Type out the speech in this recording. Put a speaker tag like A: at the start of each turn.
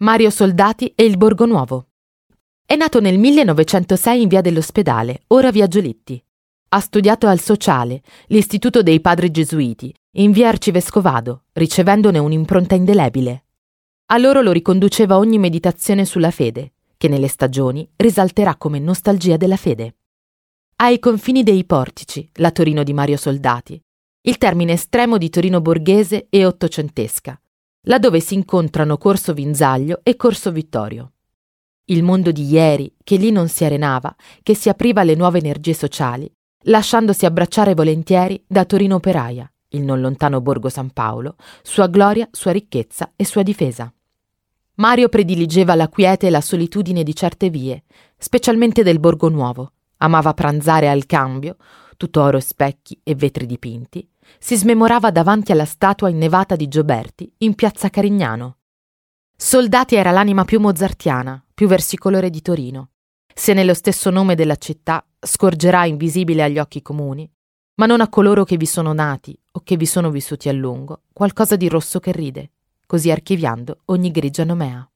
A: Mario Soldati e il Borgo Nuovo. È nato nel 1906 in via dell'Ospedale, ora via Giolitti. Ha studiato al Sociale, l'istituto dei padri gesuiti, in via Arcivescovado, ricevendone un'impronta indelebile. A loro lo riconduceva ogni meditazione sulla fede, che nelle stagioni risalterà come nostalgia della fede. Ai confini dei portici, la Torino di Mario Soldati, il termine estremo di Torino borghese e ottocentesca, laddove si incontrano Corso Vinzaglio e Corso Vittorio. Il mondo di ieri, che lì non si arenava, che si apriva alle nuove energie sociali, lasciandosi abbracciare volentieri da Torino operaia, il non lontano Borgo San Paolo, sua gloria, sua ricchezza e sua difesa. Mario prediligeva la quiete e la solitudine di certe vie, specialmente del Borgo Nuovo. Amava pranzare al cambio, tutto oro, specchi e vetri dipinti, si smemorava davanti alla statua innevata di Gioberti in piazza Carignano. Soldati era l'anima più mozartiana, più versicolore di Torino. Se nello stesso nome della città scorgerà invisibile agli occhi comuni, ma non a coloro che vi sono nati o che vi sono vissuti a lungo, qualcosa di rosso che ride, così archiviando ogni grigia nomea.